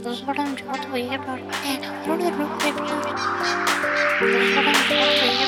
That's what I'm trying to hear about. That's what I'm trying to hear about.